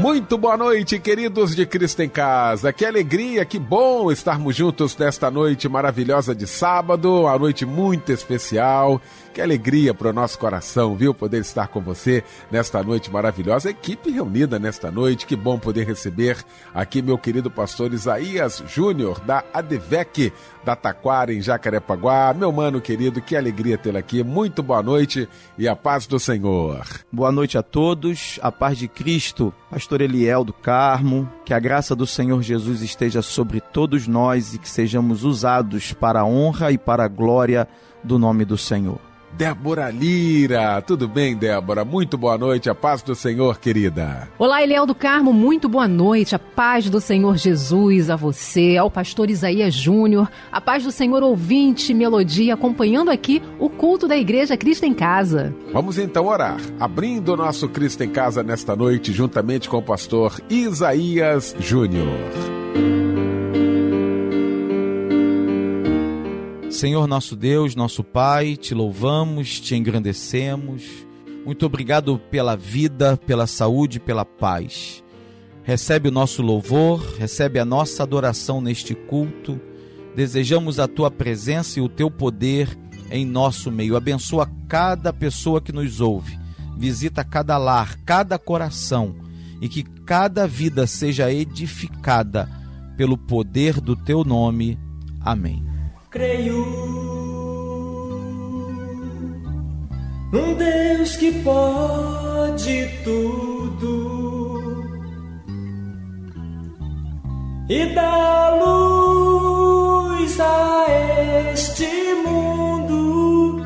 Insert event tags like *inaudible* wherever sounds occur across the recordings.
Muito boa noite, queridos de Cristo em Casa. Que alegria, que bom estarmos juntos nesta noite maravilhosa de sábado, uma noite muito especial. Que alegria para o nosso coração, viu? Poder estar com você nesta noite maravilhosa. Equipe reunida nesta noite. Que bom poder receber aqui meu querido pastor Isaías Júnior, da ADVEC, da Taquara, em Jacarepaguá. Meu mano querido, que alegria tê-lo aqui. Muito boa noite e a paz do Senhor. Boa noite a todos, a paz de Cristo. Pastor Eliel do Carmo, que a graça do Senhor Jesus esteja sobre todos nós e que sejamos usados para a honra e para a glória do nome do Senhor. Débora Lira. Tudo bem, Débora? Muito boa noite, a paz do Senhor, querida. Olá, Eliel do Carmo, muito boa noite, a paz do Senhor Jesus a você, ao pastor Isaías Júnior, a paz do Senhor ouvinte, melodia, acompanhando aqui o culto da Igreja Cristo em Casa. Vamos então orar, abrindo o nosso Cristo em Casa nesta noite, juntamente com o pastor Isaías Júnior. Senhor nosso Deus, nosso Pai, te louvamos, te engrandecemos. Muito obrigado pela vida, pela saúde, pela paz. Recebe o nosso louvor, recebe a nossa adoração neste culto. Desejamos a tua presença e o teu poder em nosso meio. Abençoa cada pessoa que nos ouve. Visita cada lar, cada coração e que cada vida seja edificada pelo poder do teu nome. Amém creio num Deus que pode tudo e dá luz a este mundo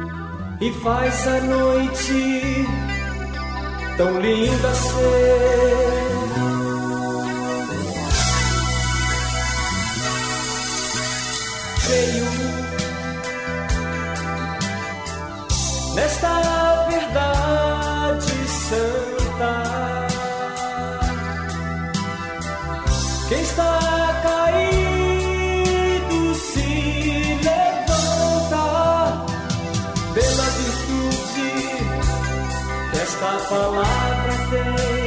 e faz a noite tão linda ser. creio nesta verdade santa. Quem está caído se levanta pela virtude que esta palavra tem.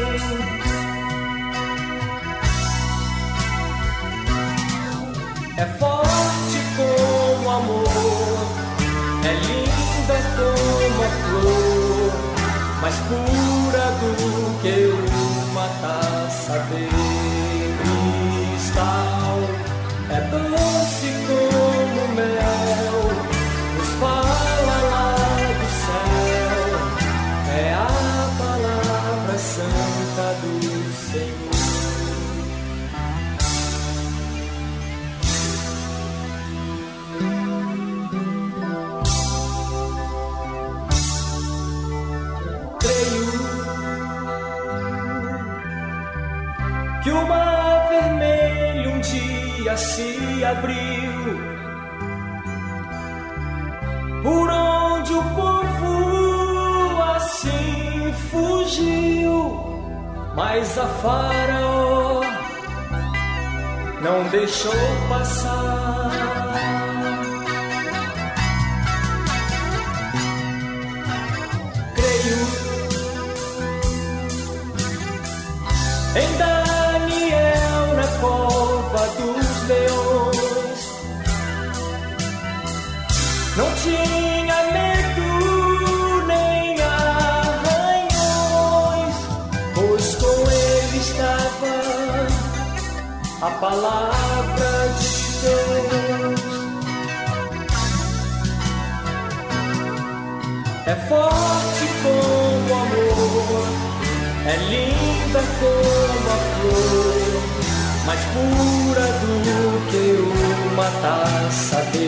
É forte como amor, flor, mais pura do que uma taça de se abriu, por onde o povo assim fugiu, mas a Faraó não deixou passar. Creio em palavra de Deus. É forte como amor, é linda como a flor, mais pura do que uma taça de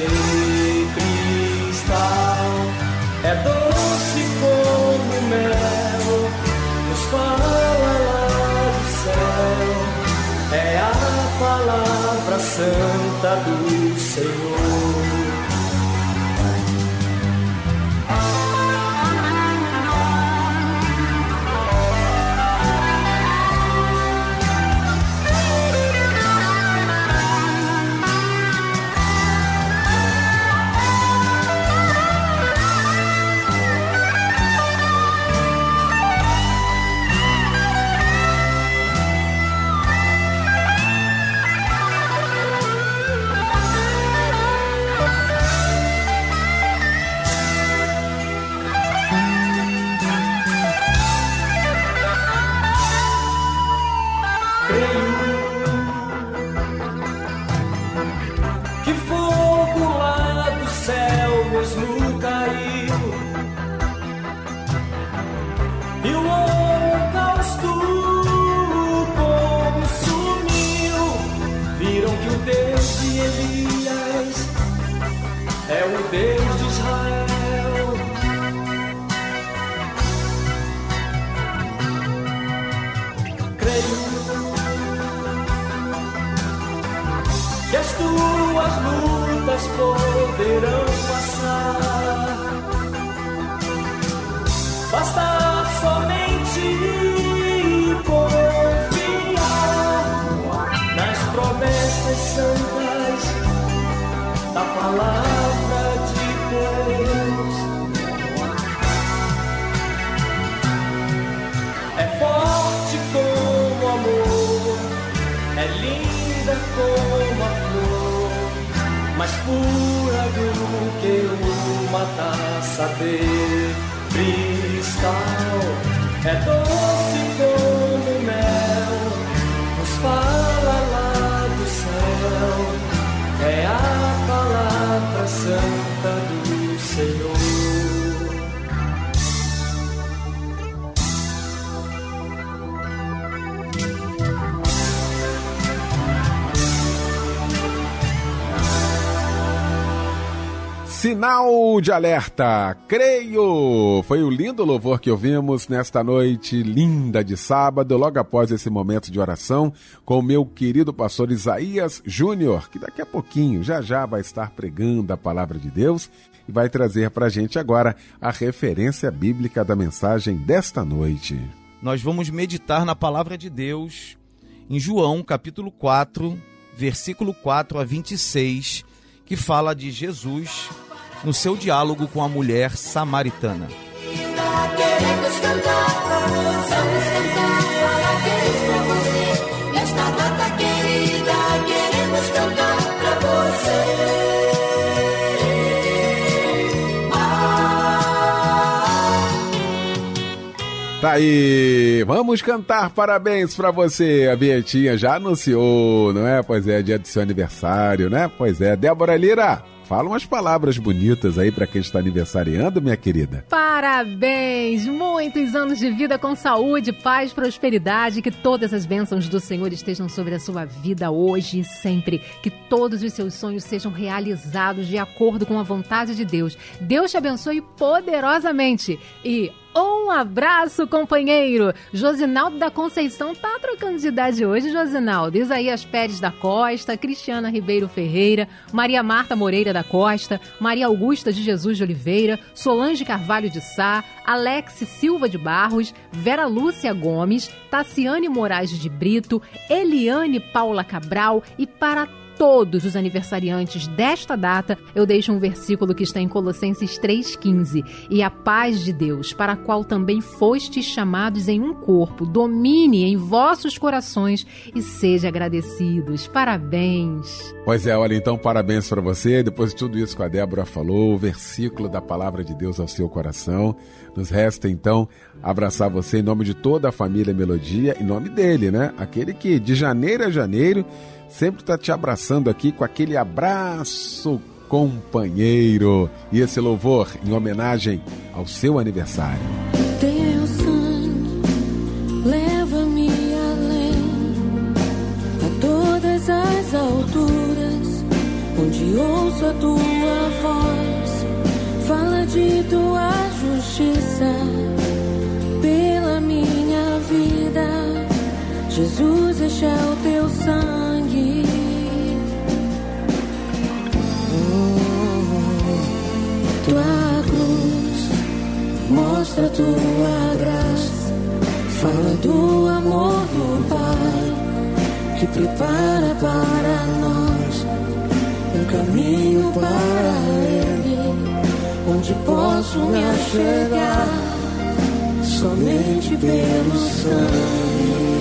cristal. É doce como mel, palavra santa do Senhor. Sinal de alerta, creio! Foi o lindo louvor que ouvimos nesta noite linda de sábado, logo após esse momento de oração, com o meu querido pastor Isaías Júnior, que daqui a pouquinho, já já, vai estar pregando a palavra de Deus e vai trazer para a gente agora a referência bíblica da mensagem desta noite. Nós vamos meditar na palavra de Deus em João, capítulo 4, versículo 4 a 26, que fala de Jesus no seu diálogo com a mulher samaritana. Tá aí, vamos cantar parabéns pra você. A Bietinha já anunciou, não é? Pois é, dia do seu aniversário, né? Pois é, Débora Lira. Fala umas palavras bonitas aí para quem está aniversariando, minha querida. Parabéns! Muitos anos de vida com saúde, paz, prosperidade. Que todas as bênçãos do Senhor estejam sobre a sua vida hoje e sempre. Que todos os seus sonhos sejam realizados de acordo com a vontade de Deus. Deus te abençoe poderosamente. E um abraço, companheiro! Josinaldo da Conceição tá trocando de idade hoje, Josinaldo. Isaías Pérez da Costa, Cristiana Ribeiro Ferreira, Maria Marta Moreira da Costa, Maria Augusta de Jesus de Oliveira, Solange Carvalho de Sá, Alex Silva de Barros, Vera Lúcia Gomes, Tassiane Moraes de Brito, Eliane Paula Cabral e para todos os aniversariantes desta data, eu deixo um versículo que está em Colossenses 3,15. E a paz de Deus, para a qual também fostes chamados em um corpo, domine em vossos corações e seja agradecidos. Parabéns! Pois é, olha, então parabéns para você. Depois de tudo isso que a Débora falou, o versículo da palavra de Deus ao seu coração. Nos resta então abraçar você em nome de toda a família Melodia, em nome dele, né? Aquele que de janeiro a janeiro sempre está te abraçando aqui com aquele abraço companheiro. E esse louvor em homenagem ao seu aniversário. Teu sangue leva-me além a todas as alturas, onde ouço a tua voz, fala de tua justiça pela minha vida. Jesus, este é o teu sangue. Tua cruz mostra tua graça, fala do amor do Pai que prepara para nós um caminho para Ele, onde posso me achegar somente pelo sangue.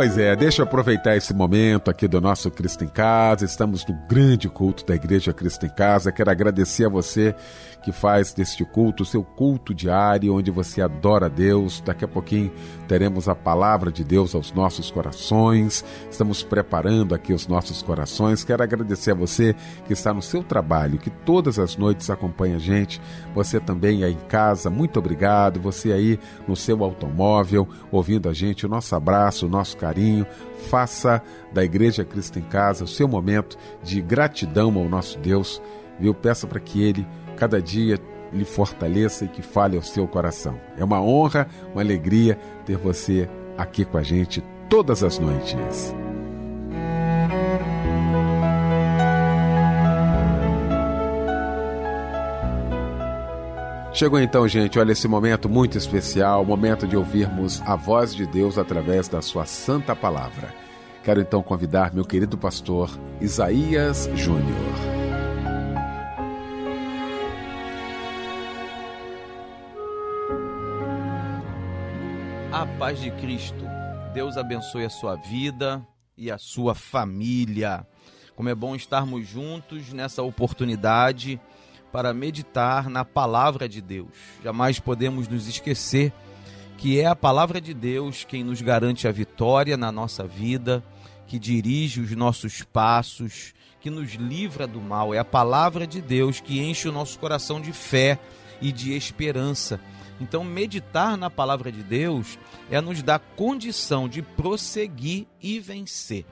Pois é, deixa eu aproveitar esse momento aqui do nosso Cristo em Casa. Estamos no grande culto da Igreja Cristo em Casa. Quero agradecer a você que faz deste culto seu culto diário, onde você adora Deus. Daqui a pouquinho teremos a palavra de Deus aos nossos corações. Estamos preparando aqui os nossos corações. Quero agradecer a você que está no seu trabalho, que todas as noites acompanha a gente. Você também aí em casa, muito obrigado. Você aí no seu automóvel, ouvindo a gente, o nosso abraço, o nosso carinho. Faça da Igreja Cristo em Casa o seu momento de gratidão ao nosso Deus. Viu? Peça para que Ele, cada dia, lhe fortaleça e que fale ao seu coração. É uma honra, uma alegria ter você aqui com a gente todas as noites. Chegou então, gente, olha esse momento muito especial, momento de ouvirmos a voz de Deus através da sua santa palavra. Quero então convidar meu querido pastor Isaías Júnior. Paz de Cristo. Deus abençoe a sua vida e a sua família. Como é bom estarmos juntos nessa oportunidade para meditar na palavra de Deus. Jamais podemos nos esquecer que é a palavra de Deus quem nos garante a vitória na nossa vida, que dirige os nossos passos, que nos livra do mal. É a palavra de Deus que enche o nosso coração de fé e de esperança. Então, meditar na palavra de Deus é nos dar condição de prosseguir e vencer.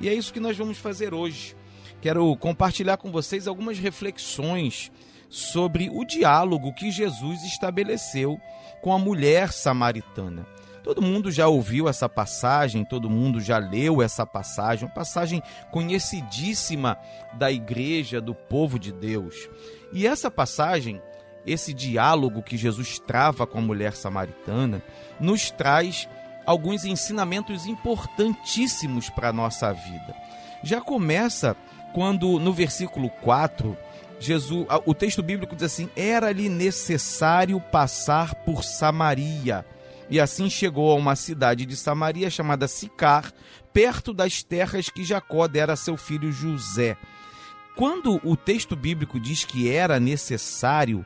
E é isso que nós vamos fazer hoje. Quero compartilhar com vocês algumas reflexões sobre o diálogo que Jesus estabeleceu com a mulher samaritana. Todo mundo já ouviu essa passagem, todo mundo já leu essa passagem, uma passagem conhecidíssima da igreja, do povo de Deus. E essa passagem, esse diálogo que Jesus trava com a mulher samaritana, nos traz alguns ensinamentos importantíssimos para a nossa vida. Já começa quando no versículo 4, Jesus, o texto bíblico diz assim: "Era-lhe necessário passar por Samaria". E assim chegou a uma cidade de Samaria chamada Sicar, perto das terras que Jacó dera a seu filho José. quando o texto bíblico diz que era necessário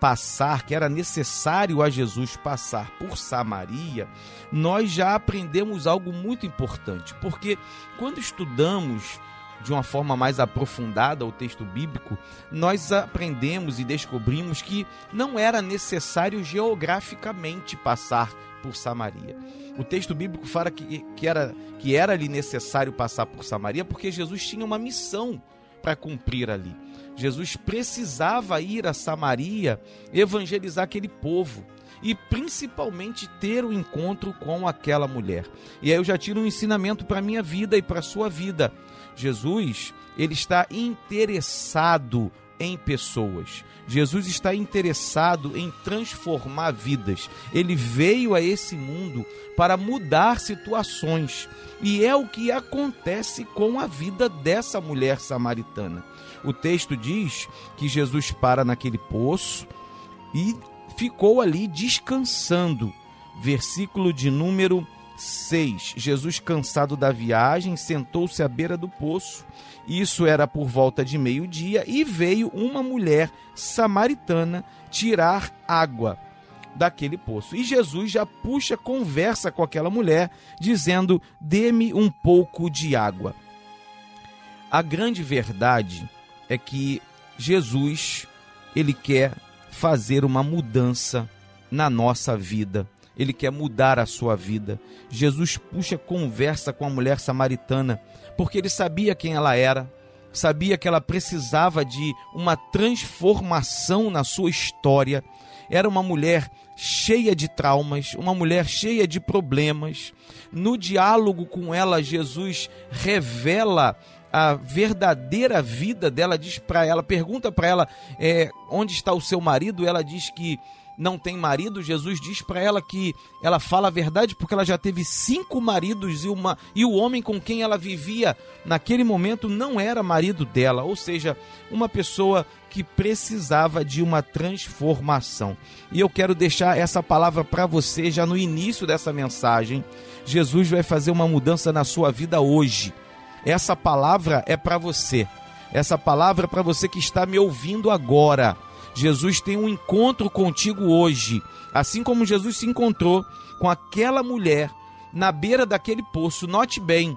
passar, que era necessário a Jesus passar por Samaria, nós já aprendemos algo muito importante, porque quando estudamos de uma forma mais aprofundada o texto bíblico, nós aprendemos e descobrimos que não era necessário geograficamente passar por Samaria. O texto bíblico fala que, que, era, que era ali necessário passar por Samaria porque Jesus tinha uma missão para cumprir ali. Jesus precisava ir a Samaria evangelizar aquele povo e principalmente ter o um encontro com aquela mulher. E aí eu já tiro um ensinamento para a minha vida e para a sua vida. Jesus, ele está interessado em pessoas. Jesus está interessado em transformar vidas. Ele veio a esse mundo para mudar situações. E é o que acontece com a vida dessa mulher samaritana. O texto diz que Jesus para naquele poço e ficou ali descansando. Versículo de número 6. Jesus, cansado da viagem, sentou-se à beira do poço. Isso era por volta de meio-dia e veio uma mulher samaritana tirar água daquele poço. E Jesus já puxa conversa com aquela mulher, dizendo: Dê-me um pouco de água. A grande verdade é que Jesus, ele quer fazer uma mudança na nossa vida. Ele quer mudar a sua vida. Jesus puxa conversa com a mulher samaritana, porque ele sabia quem ela era, sabia que ela precisava de uma transformação na sua história. Era uma mulher cheia de traumas, uma mulher cheia de problemas. No diálogo com ela, Jesus revela a verdadeira vida dela, diz para ela, pergunta para ela é, onde está o seu marido, ela diz que não tem marido, Jesus diz para ela que ela fala a verdade porque ela já teve cinco maridos e, uma, e o homem com quem ela vivia naquele momento não era marido dela, ou seja, uma pessoa que precisava de uma transformação. E eu quero deixar essa palavra para você já no início dessa mensagem. Jesus vai fazer uma mudança na sua vida hoje. Essa palavra é para você. Essa palavra é para você que está me ouvindo agora. Jesus tem um encontro contigo hoje, assim como Jesus se encontrou com aquela mulher na beira daquele poço. Note bem,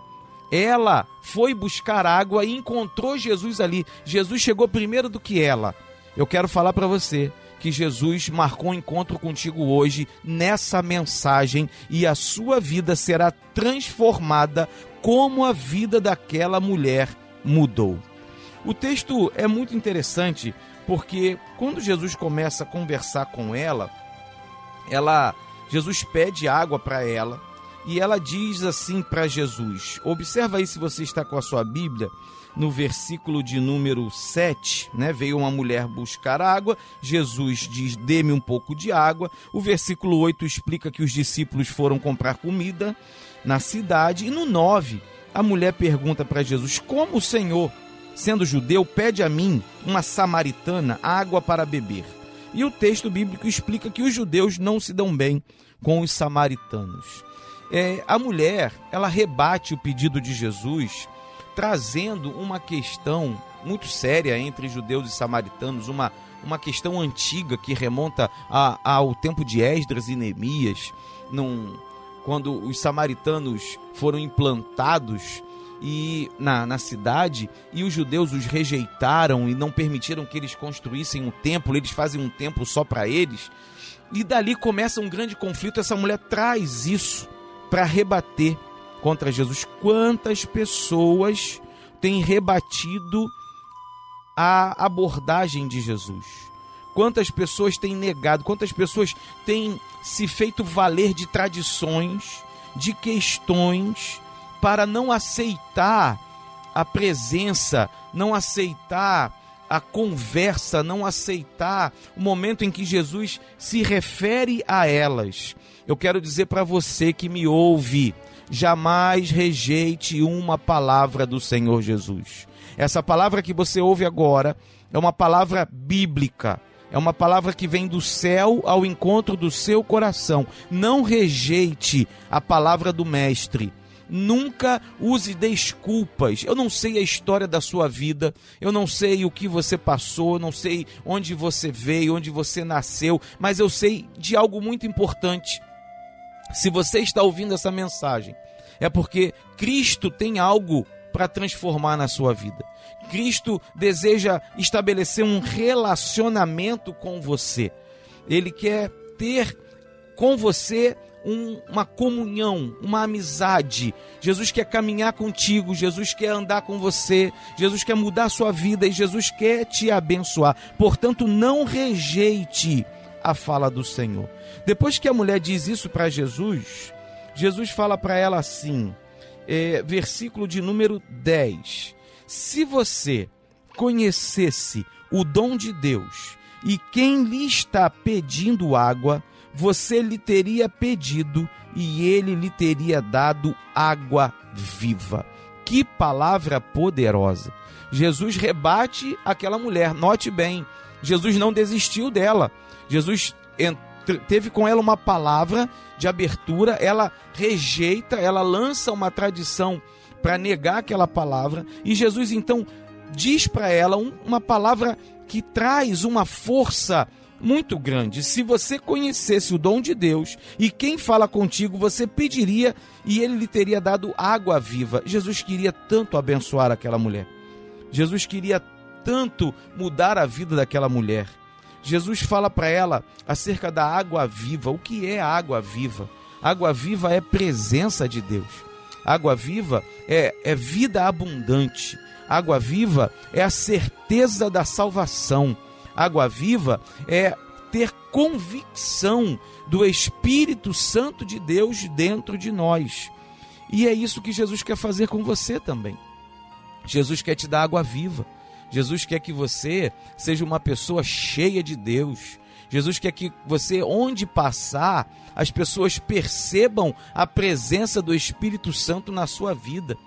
ela foi buscar água e encontrou Jesus ali. Jesus chegou primeiro do que ela. Eu quero falar para você que Jesus marcou um encontro contigo hoje nessa mensagem e a sua vida será transformada como a vida daquela mulher mudou. O texto é muito interessante porque quando Jesus começa a conversar com ela, ela Jesus pede água para ela e ela diz assim para Jesus. Observa aí se você está com a sua Bíblia, no versículo de número 7, né? Veio uma mulher buscar água, Jesus diz: "Dê-me um pouco de água". O versículo 8 explica que os discípulos foram comprar comida na cidade e no 9, a mulher pergunta para Jesus: "Como o Senhor sendo judeu, pede a mim, uma samaritana, água para beber. E o texto bíblico explica que os judeus não se dão bem com os samaritanos. É, a mulher, ela rebate o pedido de Jesus, trazendo uma questão muito séria entre judeus e samaritanos, uma, uma questão antiga que remonta a, ao tempo de Esdras e Neemias, num, quando os samaritanos foram implantados e na, na cidade e os judeus os rejeitaram e não permitiram que eles construíssem um templo, eles fazem um templo só para eles. E dali começa um grande conflito. Essa mulher traz isso para rebater contra Jesus. Quantas pessoas têm rebatido a abordagem de Jesus? Quantas pessoas têm negado? Quantas pessoas têm se feito valer de tradições, de questões para não aceitar a presença, não aceitar a conversa, não aceitar o momento em que Jesus se refere a elas. Eu quero dizer para você que me ouve, jamais rejeite uma palavra do Senhor Jesus. Essa palavra que você ouve agora é uma palavra bíblica. É uma palavra que vem do céu ao encontro do seu coração. Não rejeite a palavra do Mestre Nunca use desculpas. Eu não sei a história da sua vida, eu não sei o que você passou, eu não sei onde você veio, onde você nasceu, mas eu sei de algo muito importante. Se você está ouvindo essa mensagem, é porque Cristo tem algo para transformar na sua vida. Cristo deseja estabelecer um relacionamento com você. Ele quer ter com você um, uma comunhão, uma amizade. Jesus quer caminhar contigo, Jesus quer andar com você, Jesus quer mudar sua vida e Jesus quer te abençoar. Portanto, não rejeite a fala do Senhor. Depois que a mulher diz isso para Jesus, Jesus fala para ela assim, é, versículo de número 10: Se você conhecesse o dom de Deus e quem lhe está pedindo água, você lhe teria pedido e ele lhe teria dado água viva. Que palavra poderosa! Jesus rebate aquela mulher, note bem, Jesus não desistiu dela. Jesus teve com ela uma palavra de abertura, ela rejeita, ela lança uma tradição para negar aquela palavra, e Jesus então diz para ela uma palavra que traz uma força muito grande. Se você conhecesse o dom de Deus e quem fala contigo, você pediria e ele lhe teria dado água viva. Jesus queria tanto abençoar aquela mulher. Jesus queria tanto mudar a vida daquela mulher. Jesus fala para ela acerca da água viva. O que é água viva? Água viva é presença de Deus. Água viva é, é vida abundante. Água viva é a certeza da salvação. Água viva é ter convicção do Espírito Santo de Deus dentro de nós. E é isso que Jesus quer fazer com você também. Jesus quer te dar água viva. Jesus quer que você seja uma pessoa cheia de Deus. Jesus quer que você, onde passar, as pessoas percebam a presença do Espírito Santo na sua vida.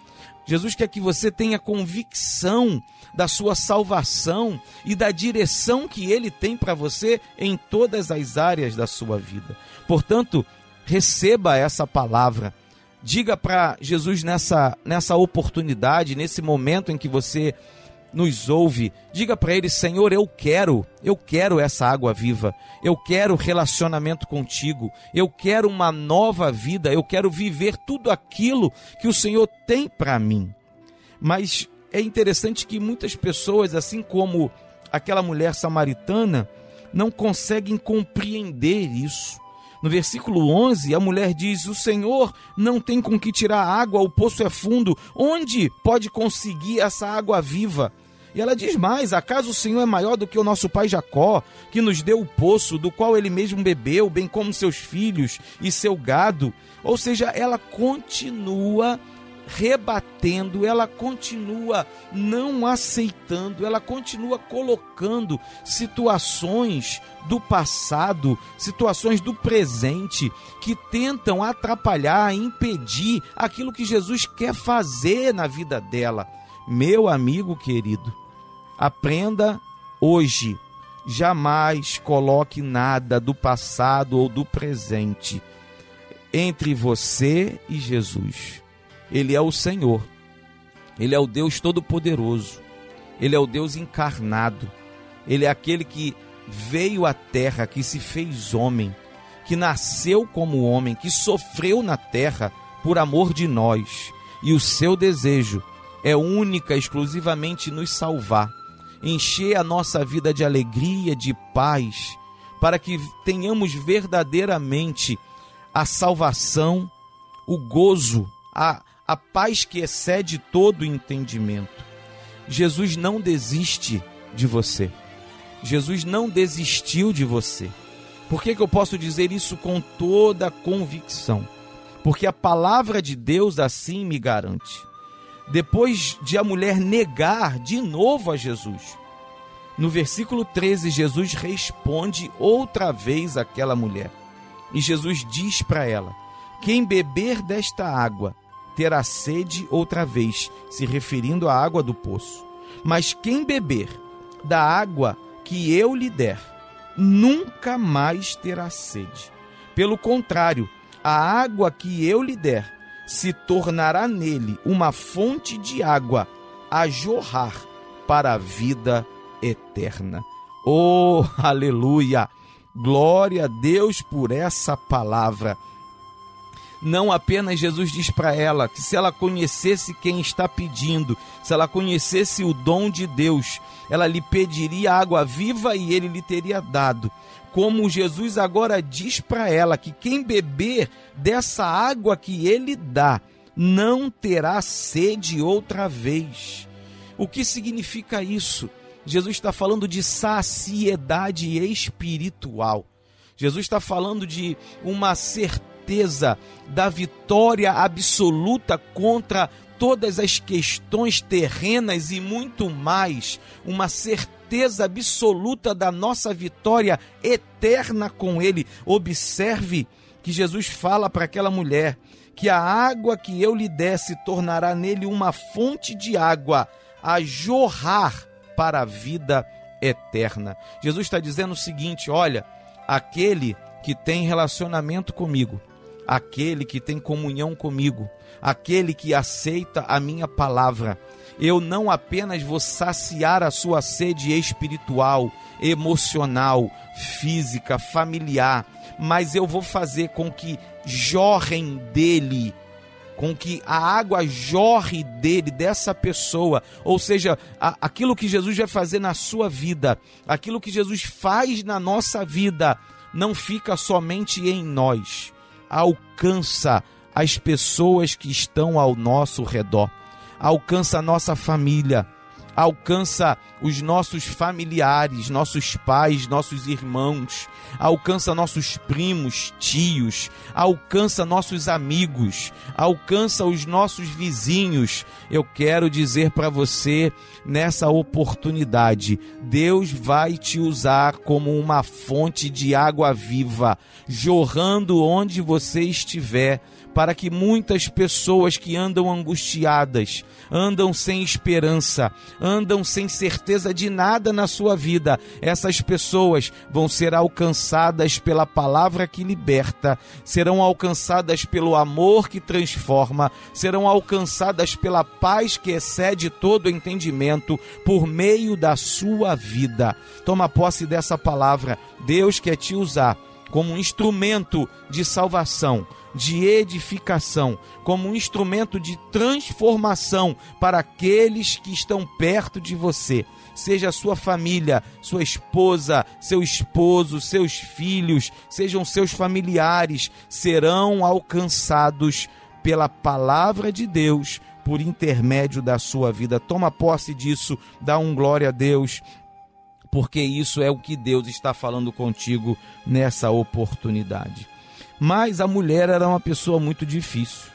Jesus quer que você tenha convicção da sua salvação e da direção que ele tem para você em todas as áreas da sua vida. Portanto, receba essa palavra. Diga para Jesus nessa, nessa oportunidade, nesse momento em que você nos ouve, diga para ele: Senhor, eu quero, eu quero essa água viva, eu quero relacionamento contigo, eu quero uma nova vida, eu quero viver tudo aquilo que o Senhor tem para mim. Mas é interessante que muitas pessoas, assim como aquela mulher samaritana, não conseguem compreender isso. No versículo 11, a mulher diz: O Senhor não tem com que tirar água, o poço é fundo. Onde pode conseguir essa água viva? E ela diz mais: acaso o Senhor é maior do que o nosso pai Jacó, que nos deu o poço, do qual ele mesmo bebeu, bem como seus filhos e seu gado? Ou seja, ela continua rebatendo, ela continua não aceitando, ela continua colocando situações do passado, situações do presente que tentam atrapalhar, impedir aquilo que Jesus quer fazer na vida dela. Meu amigo querido, Aprenda hoje. Jamais coloque nada do passado ou do presente entre você e Jesus. Ele é o Senhor. Ele é o Deus Todo-Poderoso. Ele é o Deus encarnado. Ele é aquele que veio à terra, que se fez homem, que nasceu como homem, que sofreu na terra por amor de nós. E o seu desejo é única, exclusivamente nos salvar encher a nossa vida de alegria, de paz, para que tenhamos verdadeiramente a salvação, o gozo, a, a paz que excede todo entendimento. Jesus não desiste de você. Jesus não desistiu de você. Por que, que eu posso dizer isso com toda convicção? Porque a palavra de Deus assim me garante depois de a mulher negar de novo a Jesus. No versículo 13, Jesus responde outra vez àquela mulher. E Jesus diz para ela: Quem beber desta água terá sede outra vez, se referindo à água do poço. Mas quem beber da água que eu lhe der, nunca mais terá sede. Pelo contrário, a água que eu lhe der se tornará nele uma fonte de água a jorrar para a vida eterna. Oh, *laughs* aleluia! Glória a Deus por essa palavra. Não apenas Jesus diz para ela que se ela conhecesse quem está pedindo, se ela conhecesse o dom de Deus, ela lhe pediria água viva e ele lhe teria dado. Como Jesus agora diz para ela que quem beber dessa água que ele dá não terá sede outra vez. O que significa isso? Jesus está falando de saciedade espiritual. Jesus está falando de uma certeza da vitória absoluta contra todas as questões terrenas e muito mais. Uma certeza absoluta da nossa vitória eterna com Ele. Observe que Jesus fala para aquela mulher que a água que eu lhe der se tornará nele uma fonte de água a jorrar para a vida eterna. Jesus está dizendo o seguinte: olha, aquele que tem relacionamento comigo, aquele que tem comunhão comigo, aquele que aceita a minha palavra, eu não apenas vou saciar a sua sede espiritual, emocional, física, familiar, mas eu vou fazer com que jorrem dele com que a água jorre dele, dessa pessoa, ou seja, a, aquilo que Jesus vai fazer na sua vida, aquilo que Jesus faz na nossa vida, não fica somente em nós, alcança as pessoas que estão ao nosso redor, alcança a nossa família, alcança os nossos familiares, nossos pais, nossos irmãos, alcança nossos primos, tios, alcança nossos amigos, alcança os nossos vizinhos. Eu quero dizer para você nessa oportunidade, Deus vai te usar como uma fonte de água viva, jorrando onde você estiver para que muitas pessoas que andam angustiadas, andam sem esperança, andam sem certeza de nada na sua vida, essas pessoas vão ser alcançadas pela palavra que liberta, serão alcançadas pelo amor que transforma, serão alcançadas pela paz que excede todo entendimento por meio da sua vida. Toma posse dessa palavra. Deus quer te usar como um instrumento de salvação de edificação, como um instrumento de transformação para aqueles que estão perto de você. Seja sua família, sua esposa, seu esposo, seus filhos, sejam seus familiares, serão alcançados pela palavra de Deus por intermédio da sua vida. Toma posse disso, dá um glória a Deus, porque isso é o que Deus está falando contigo nessa oportunidade. Mas a mulher era uma pessoa muito difícil.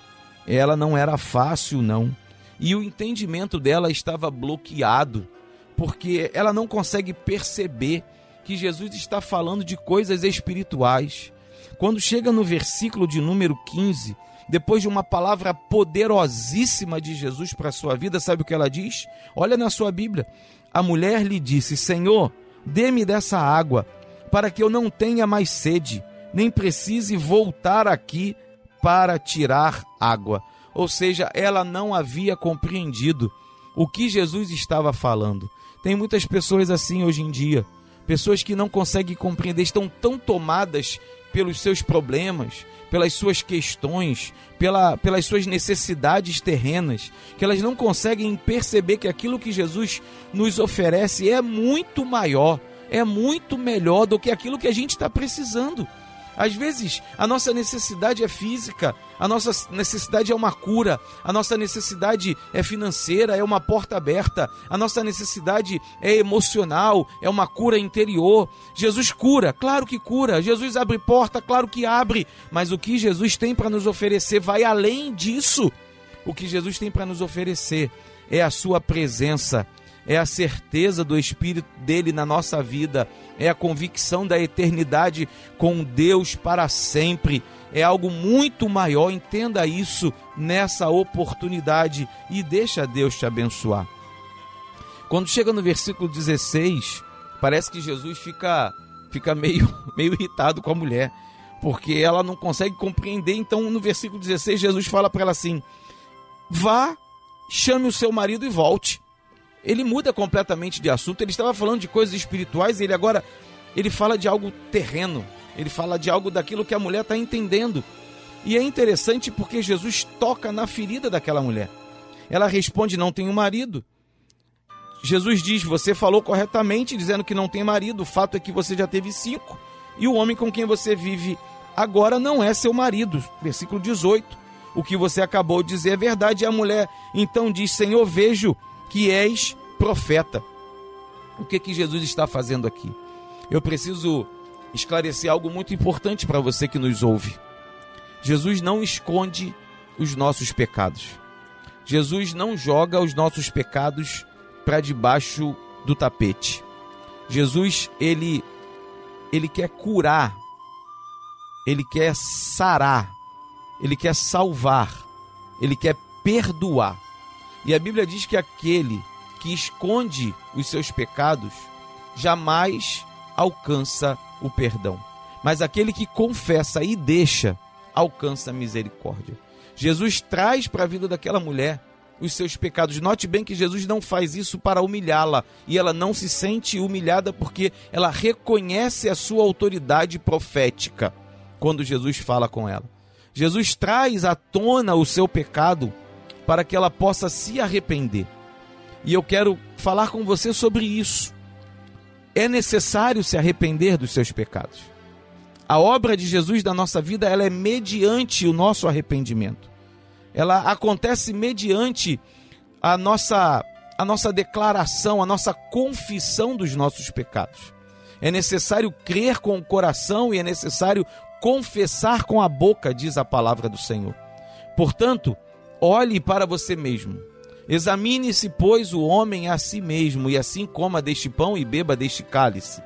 Ela não era fácil, não. E o entendimento dela estava bloqueado, porque ela não consegue perceber que Jesus está falando de coisas espirituais. Quando chega no versículo de número 15, depois de uma palavra poderosíssima de Jesus para a sua vida, sabe o que ela diz? Olha na sua Bíblia. A mulher lhe disse: Senhor, dê-me dessa água, para que eu não tenha mais sede nem precise voltar aqui para tirar água. Ou seja, ela não havia compreendido o que Jesus estava falando. Tem muitas pessoas assim hoje em dia, pessoas que não conseguem compreender, estão tão tomadas pelos seus problemas, pelas suas questões, pela, pelas suas necessidades terrenas, que elas não conseguem perceber que aquilo que Jesus nos oferece é muito maior, é muito melhor do que aquilo que a gente está precisando. Às vezes, a nossa necessidade é física, a nossa necessidade é uma cura, a nossa necessidade é financeira, é uma porta aberta, a nossa necessidade é emocional, é uma cura interior. Jesus cura, claro que cura. Jesus abre porta, claro que abre. Mas o que Jesus tem para nos oferecer vai além disso. O que Jesus tem para nos oferecer é a sua presença, é a certeza do Espírito dele na nossa vida, é a convicção da eternidade com Deus para sempre. É algo muito maior, entenda isso nessa oportunidade e deixa Deus te abençoar. Quando chega no versículo 16, parece que Jesus fica, fica meio, *laughs* meio irritado com a mulher, porque ela não consegue compreender. Então, no versículo 16, Jesus fala para ela assim: vá, chame o seu marido e volte. Ele muda completamente de assunto. Ele estava falando de coisas espirituais, e ele agora ele fala de algo terreno. Ele fala de algo daquilo que a mulher está entendendo. E é interessante porque Jesus toca na ferida daquela mulher. Ela responde: Não tenho marido. Jesus diz: Você falou corretamente dizendo que não tem marido. O fato é que você já teve cinco. E o homem com quem você vive agora não é seu marido. Versículo 18. O que você acabou de dizer é verdade. E a mulher então diz: Senhor, vejo que és profeta. O que, que Jesus está fazendo aqui? Eu preciso esclarecer algo muito importante para você que nos ouve. Jesus não esconde os nossos pecados. Jesus não joga os nossos pecados para debaixo do tapete. Jesus, ele ele quer curar. Ele quer sarar. Ele quer salvar. Ele quer perdoar. E a Bíblia diz que aquele que esconde os seus pecados jamais alcança o perdão. Mas aquele que confessa e deixa alcança a misericórdia. Jesus traz para a vida daquela mulher os seus pecados. Note bem que Jesus não faz isso para humilhá-la e ela não se sente humilhada porque ela reconhece a sua autoridade profética quando Jesus fala com ela. Jesus traz à tona o seu pecado para que ela possa se arrepender. E eu quero falar com você sobre isso. É necessário se arrepender dos seus pecados. A obra de Jesus na nossa vida, ela é mediante o nosso arrependimento. Ela acontece mediante a nossa a nossa declaração, a nossa confissão dos nossos pecados. É necessário crer com o coração e é necessário confessar com a boca, diz a palavra do Senhor. Portanto, olhe para você mesmo. Examine-se, pois, o homem a si mesmo, e assim coma deste pão e beba deste cálice.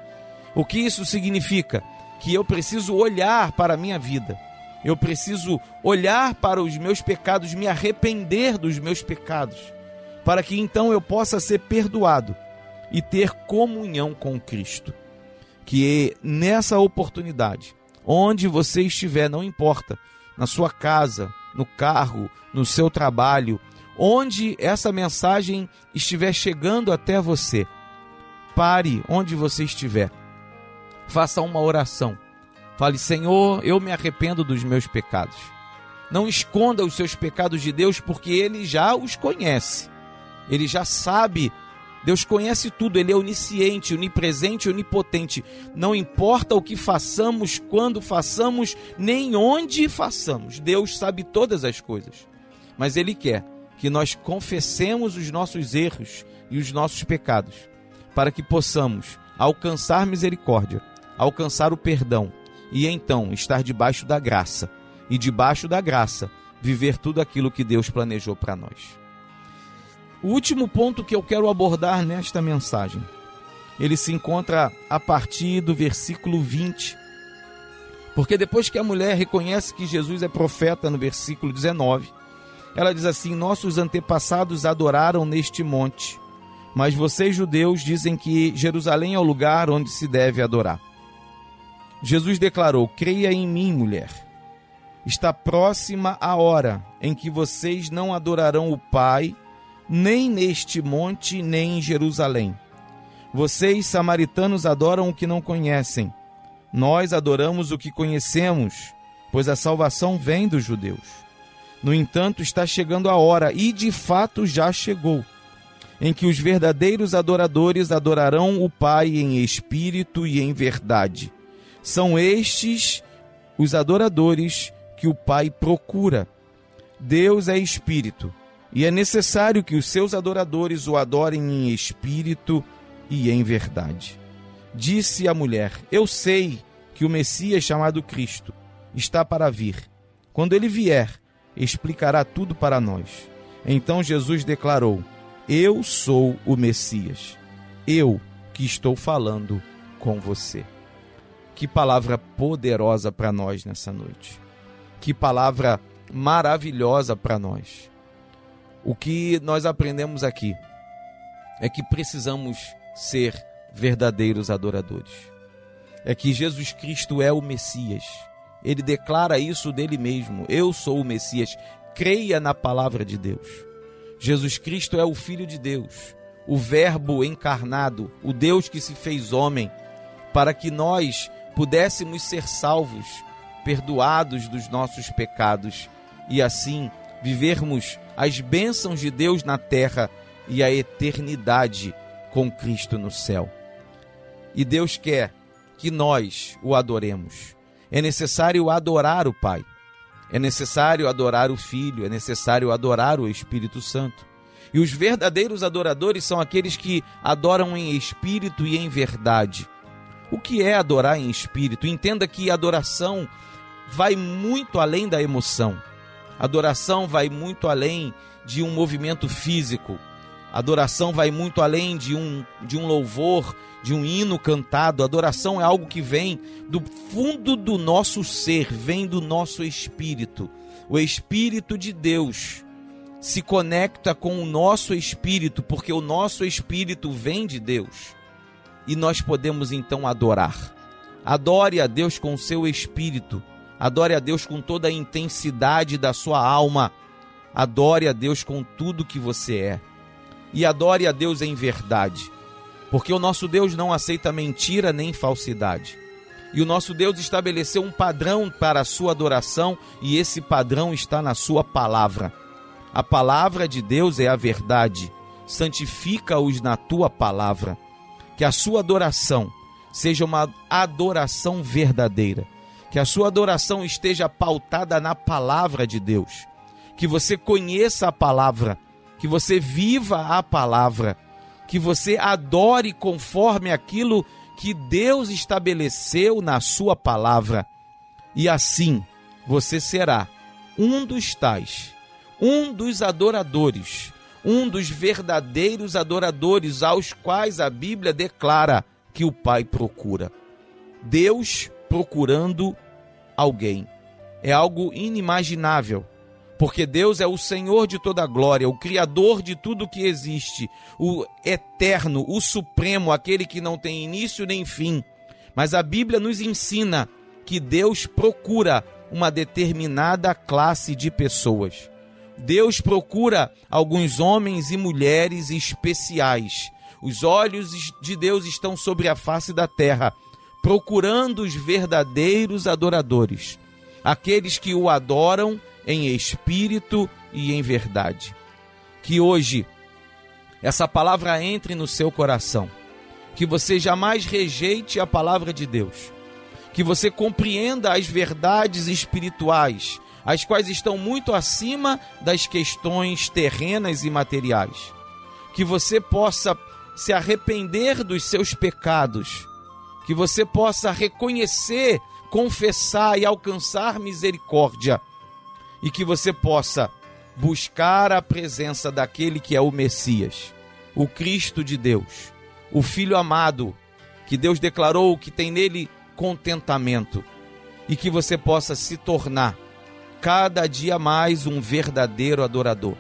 O que isso significa? Que eu preciso olhar para a minha vida. Eu preciso olhar para os meus pecados, me arrepender dos meus pecados, para que então eu possa ser perdoado e ter comunhão com Cristo. Que nessa oportunidade, onde você estiver, não importa, na sua casa, no carro, no seu trabalho, onde essa mensagem estiver chegando até você, pare onde você estiver. Faça uma oração. Fale: Senhor, eu me arrependo dos meus pecados. Não esconda os seus pecados de Deus, porque Ele já os conhece. Ele já sabe. Deus conhece tudo, Ele é onisciente, onipresente, onipotente. Não importa o que façamos, quando façamos, nem onde façamos. Deus sabe todas as coisas. Mas Ele quer que nós confessemos os nossos erros e os nossos pecados, para que possamos alcançar misericórdia, alcançar o perdão e então estar debaixo da graça, e debaixo da graça viver tudo aquilo que Deus planejou para nós. O último ponto que eu quero abordar nesta mensagem, ele se encontra a partir do versículo 20. Porque depois que a mulher reconhece que Jesus é profeta no versículo 19, ela diz assim: Nossos antepassados adoraram neste monte, mas vocês, judeus, dizem que Jerusalém é o lugar onde se deve adorar. Jesus declarou: Creia em mim, mulher. Está próxima a hora em que vocês não adorarão o Pai, nem neste monte, nem em Jerusalém. Vocês, samaritanos, adoram o que não conhecem. Nós adoramos o que conhecemos, pois a salvação vem dos judeus. No entanto, está chegando a hora, e de fato já chegou, em que os verdadeiros adoradores adorarão o Pai em espírito e em verdade. São estes os adoradores que o Pai procura. Deus é espírito, e é necessário que os seus adoradores o adorem em espírito e em verdade. Disse a mulher: Eu sei que o Messias chamado Cristo está para vir. Quando ele vier, explicará tudo para nós. Então Jesus declarou: Eu sou o Messias, eu que estou falando com você. Que palavra poderosa para nós nessa noite. Que palavra maravilhosa para nós. O que nós aprendemos aqui é que precisamos ser verdadeiros adoradores. É que Jesus Cristo é o Messias Ele declara isso dele mesmo: Eu sou o Messias. Creia na palavra de Deus. Jesus Cristo é o Filho de Deus, o Verbo encarnado, o Deus que se fez homem, para que nós pudéssemos ser salvos, perdoados dos nossos pecados e assim vivermos as bênçãos de Deus na terra e a eternidade com Cristo no céu. E Deus quer que nós o adoremos. É necessário adorar o Pai. É necessário adorar o Filho, é necessário adorar o Espírito Santo. E os verdadeiros adoradores são aqueles que adoram em espírito e em verdade. O que é adorar em espírito? Entenda que adoração vai muito além da emoção. Adoração vai muito além de um movimento físico. Adoração vai muito além de um, de um louvor, de um hino cantado. Adoração é algo que vem do fundo do nosso ser, vem do nosso espírito. O Espírito de Deus se conecta com o nosso espírito, porque o nosso espírito vem de Deus. E nós podemos então adorar. Adore a Deus com o seu espírito. Adore a Deus com toda a intensidade da sua alma. Adore a Deus com tudo que você é. E adore a Deus em verdade porque o nosso Deus não aceita mentira nem falsidade. E o nosso Deus estabeleceu um padrão para a sua adoração, e esse padrão está na sua palavra. A palavra de Deus é a verdade. Santifica-os na tua palavra. Que a sua adoração seja uma adoração verdadeira. Que a sua adoração esteja pautada na palavra de Deus. Que você conheça a palavra, que você viva a palavra que você adore conforme aquilo que Deus estabeleceu na Sua palavra. E assim você será um dos tais, um dos adoradores, um dos verdadeiros adoradores aos quais a Bíblia declara que o Pai procura. Deus procurando alguém. É algo inimaginável porque Deus é o Senhor de toda a glória, o Criador de tudo que existe, o eterno, o supremo, aquele que não tem início nem fim. Mas a Bíblia nos ensina que Deus procura uma determinada classe de pessoas. Deus procura alguns homens e mulheres especiais. Os olhos de Deus estão sobre a face da terra, procurando os verdadeiros adoradores, aqueles que o adoram em espírito e em verdade. Que hoje essa palavra entre no seu coração. Que você jamais rejeite a palavra de Deus. Que você compreenda as verdades espirituais, as quais estão muito acima das questões terrenas e materiais. Que você possa se arrepender dos seus pecados. Que você possa reconhecer, confessar e alcançar misericórdia e que você possa buscar a presença daquele que é o Messias, o Cristo de Deus, o Filho amado, que Deus declarou que tem nele contentamento, e que você possa se tornar cada dia mais um verdadeiro adorador.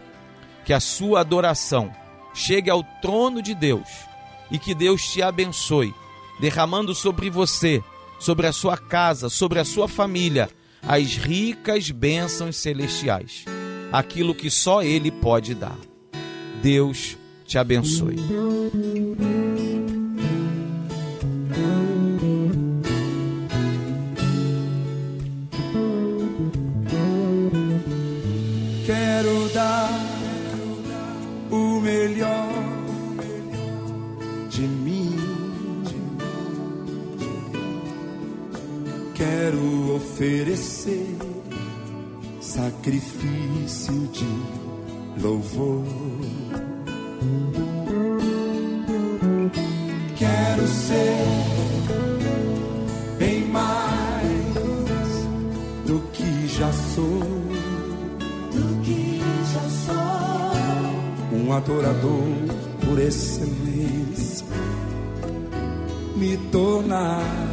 Que a sua adoração chegue ao trono de Deus e que Deus te abençoe, derramando sobre você, sobre a sua casa, sobre a sua família as ricas bênçãos celestiais, aquilo que só Ele pode dar. Deus te abençoe. Oferecer sacrifício de louvor. Quero ser bem mais do que já sou. Um adorador por excelência. Me tornar.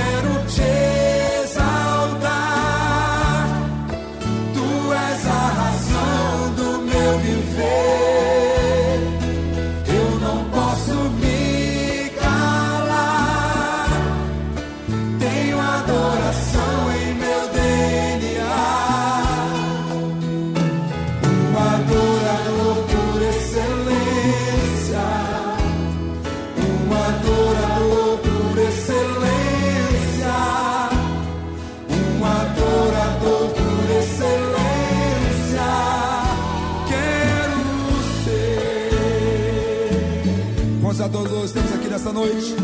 noite.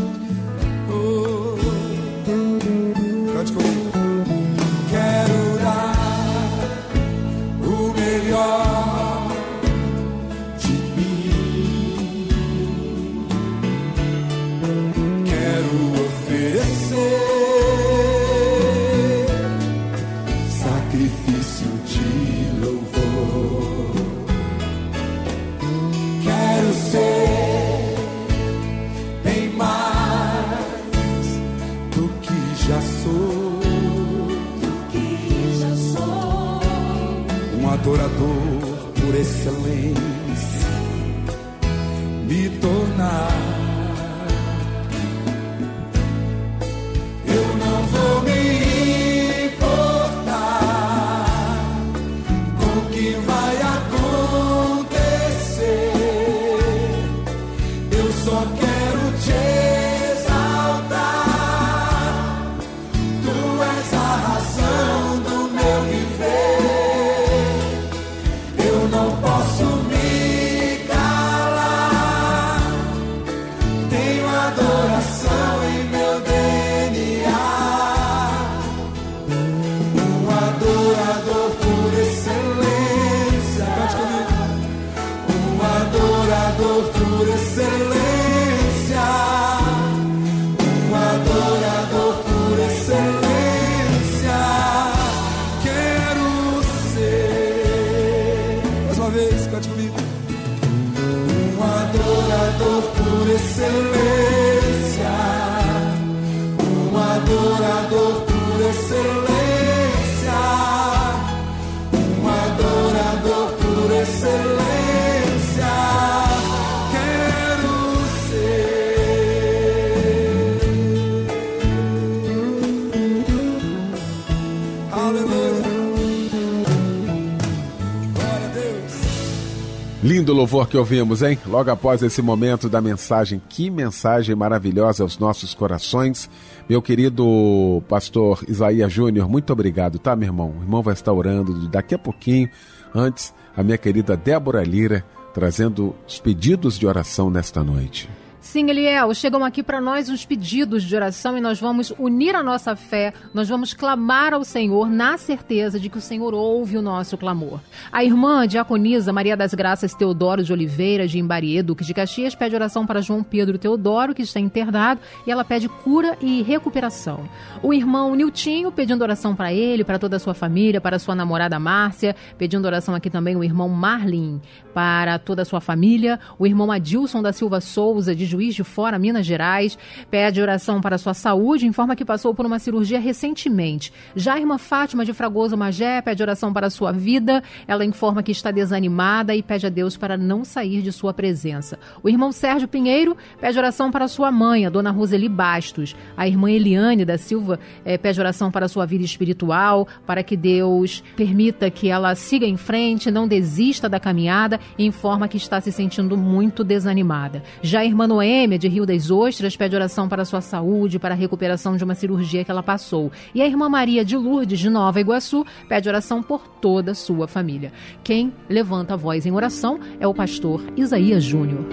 Lindo louvor que ouvimos, hein? Logo após esse momento da mensagem, que mensagem maravilhosa aos nossos corações. Meu querido pastor Isaías Júnior, muito obrigado, tá, meu irmão? O irmão vai estar orando daqui a pouquinho. Antes, a minha querida Débora Lira, trazendo os pedidos de oração nesta noite. Sim, Eliel, chegam aqui para nós os pedidos de oração e nós vamos unir a nossa fé, nós vamos clamar ao Senhor na certeza de que o Senhor ouve o nosso clamor. A irmã diaconisa Maria das Graças Teodoro de Oliveira, de Imbarie, Duque de Caxias, pede oração para João Pedro Teodoro, que está internado, e ela pede cura e recuperação. O irmão Niltinho pedindo oração para ele, para toda a sua família, para sua namorada Márcia, pedindo oração aqui também o irmão Marlin, para toda a sua família, o irmão Adilson da Silva Souza, de Juiz de Fora, Minas Gerais, pede oração para sua saúde, informa que passou por uma cirurgia recentemente. Já a irmã Fátima de Fragoso Magé pede oração para sua vida, ela informa que está desanimada e pede a Deus para não sair de sua presença. O irmão Sérgio Pinheiro pede oração para sua mãe, a dona Roseli Bastos. A irmã Eliane da Silva eh, pede oração para sua vida espiritual, para que Deus permita que ela siga em frente, não desista da caminhada e informa que está se sentindo muito desanimada. Já a irmã Noêmia, de Rio das Ostras, pede oração para sua saúde, para a recuperação de uma cirurgia que ela passou. E a irmã Maria de Lourdes, de Nova Iguaçu, pede oração por toda a sua família. Quem levanta a voz em oração é o pastor Isaías Júnior.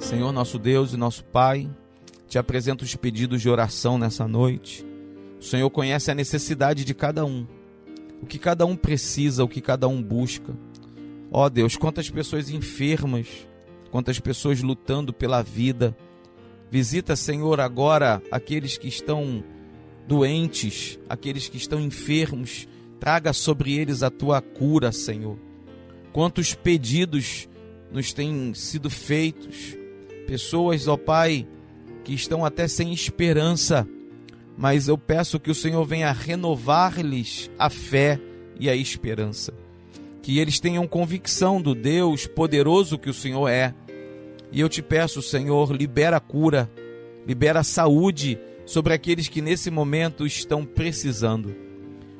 Senhor nosso Deus e nosso Pai, te apresento os pedidos de oração nessa noite. O Senhor conhece a necessidade de cada um, o que cada um precisa, o que cada um busca. Ó Deus, quantas pessoas enfermas, quantas pessoas lutando pela vida. Visita, Senhor, agora aqueles que estão doentes, aqueles que estão enfermos. Traga sobre eles a tua cura, Senhor. Quantos pedidos nos têm sido feitos. Pessoas, ó Pai, que estão até sem esperança, mas eu peço que o Senhor venha renovar-lhes a fé e a esperança. Que eles tenham convicção do Deus poderoso que o Senhor é. E eu te peço, Senhor, libera cura, libera saúde sobre aqueles que nesse momento estão precisando.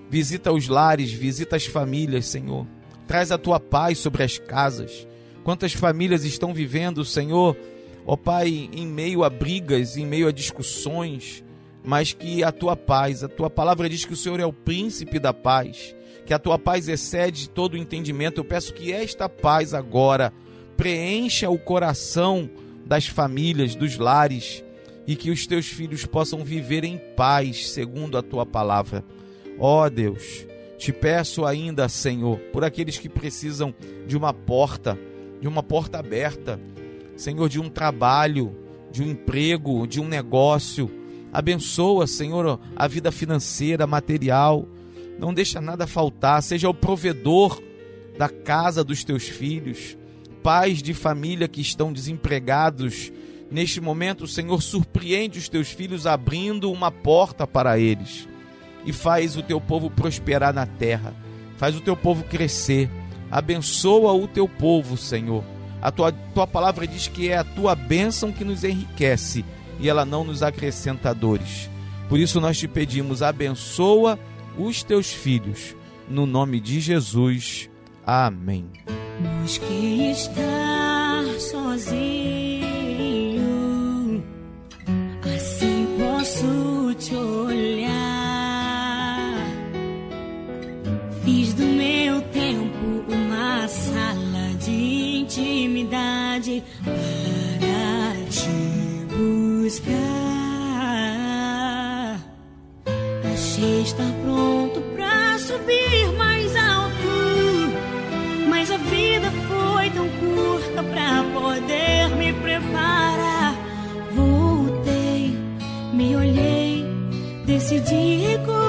Visita os lares, visita as famílias, Senhor. Traz a tua paz sobre as casas. Quantas famílias estão vivendo, Senhor, ó Pai, em meio a brigas, em meio a discussões, mas que a tua paz, a tua palavra diz que o Senhor é o príncipe da paz, que a tua paz excede todo o entendimento. Eu peço que esta paz agora preencha o coração das famílias, dos lares, e que os teus filhos possam viver em paz, segundo a tua palavra. Ó oh, Deus, te peço ainda, Senhor, por aqueles que precisam de uma porta, de uma porta aberta, Senhor, de um trabalho, de um emprego, de um negócio. Abençoa, Senhor, a vida financeira, material. Não deixa nada faltar. Seja o provedor da casa dos teus filhos. Pais de família que estão desempregados. Neste momento, Senhor, surpreende os teus filhos abrindo uma porta para eles. E faz o teu povo prosperar na terra. Faz o teu povo crescer. Abençoa o teu povo, Senhor a tua, tua palavra diz que é a tua bênção que nos enriquece e ela não nos acrescenta dores. Por isso nós te pedimos, abençoa os teus filhos. No nome de Jesus. Amém. Busquei estar sozinho, assim posso te olhar. Fiz do meu tempo uma sala intimidade para te buscar. Achei estar pronto pra subir mais alto, mas a vida foi tão curta pra poder me preparar. Voltei, me olhei, decidi começar.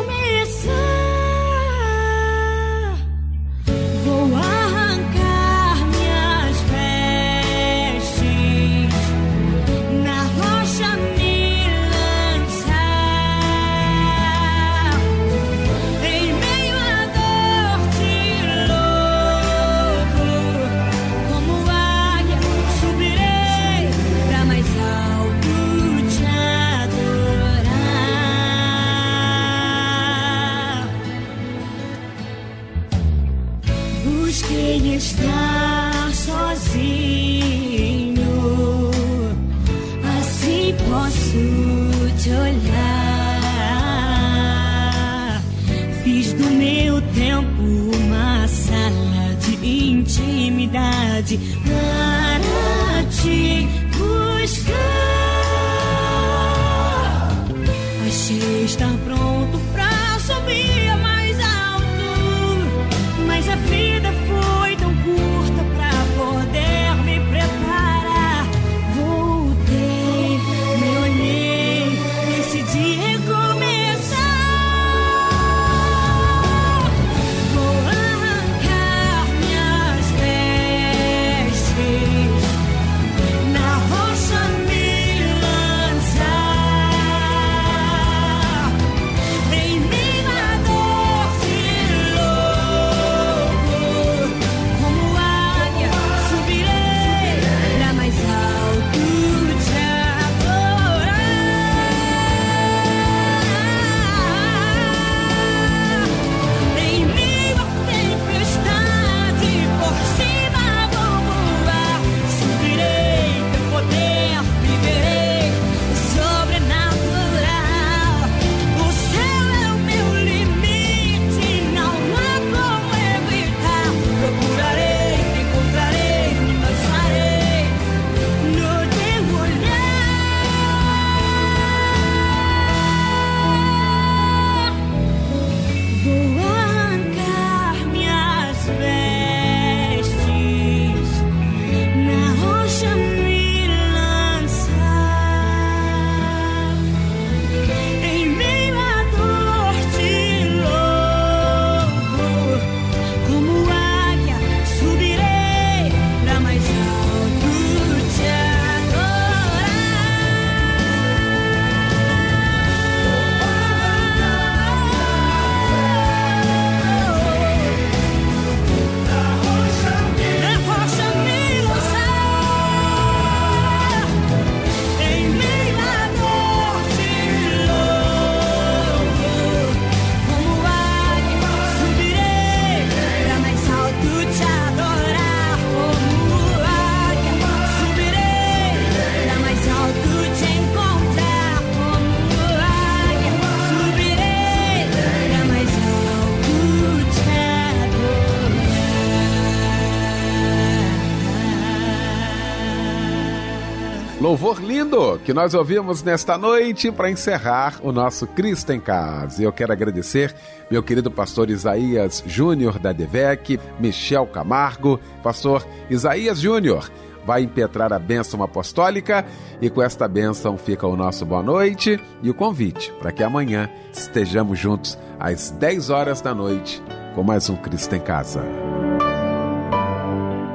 Que nós ouvimos nesta noite para encerrar o nosso Cristo em Casa. Eu quero agradecer meu querido pastor Isaías Júnior da DEVEC, Michel Camargo, pastor Isaías Júnior. Vai impetrar a bênção apostólica e com esta bênção fica o nosso boa noite e o convite para que amanhã estejamos juntos às 10 horas da noite com mais um Cristo em Casa.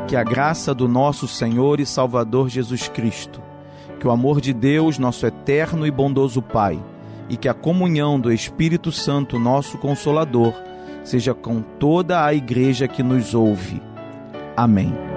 Que a graça do nosso Senhor e Salvador Jesus Cristo que o amor de Deus, nosso eterno e bondoso Pai, e que a comunhão do Espírito Santo, nosso Consolador, seja com toda a igreja que nos ouve. Amém.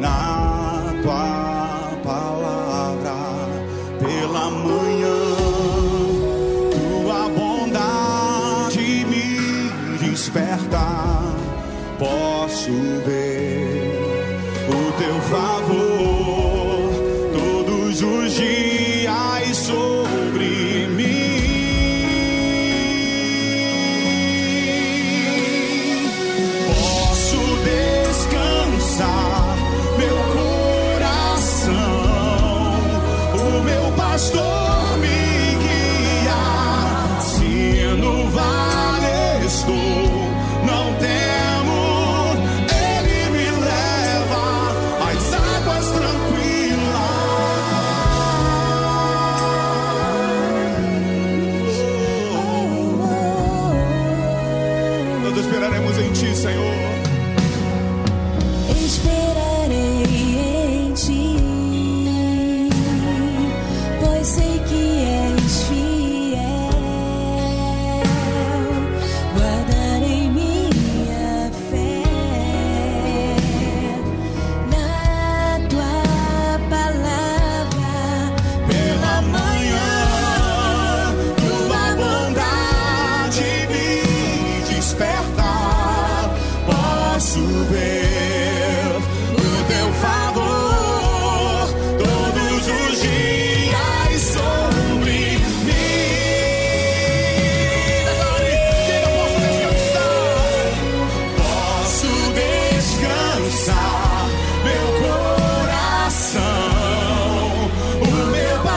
now.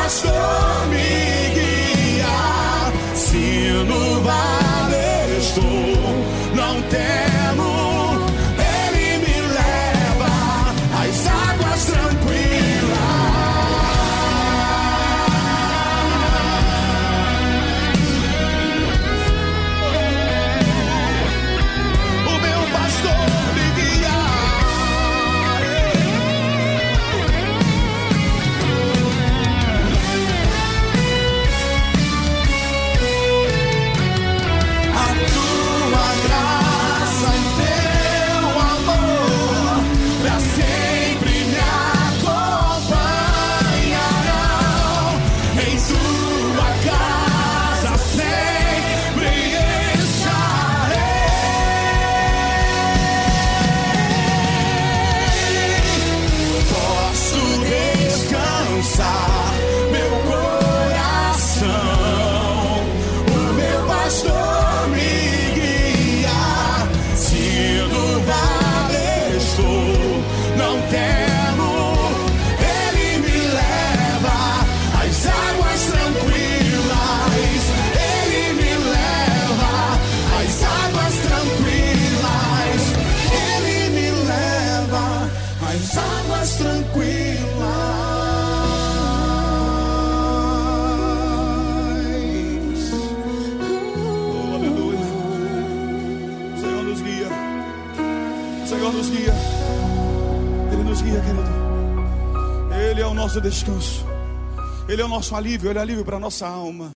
谁 nosso descanso. Ele é o nosso alívio, ele é alívio para a nossa alma.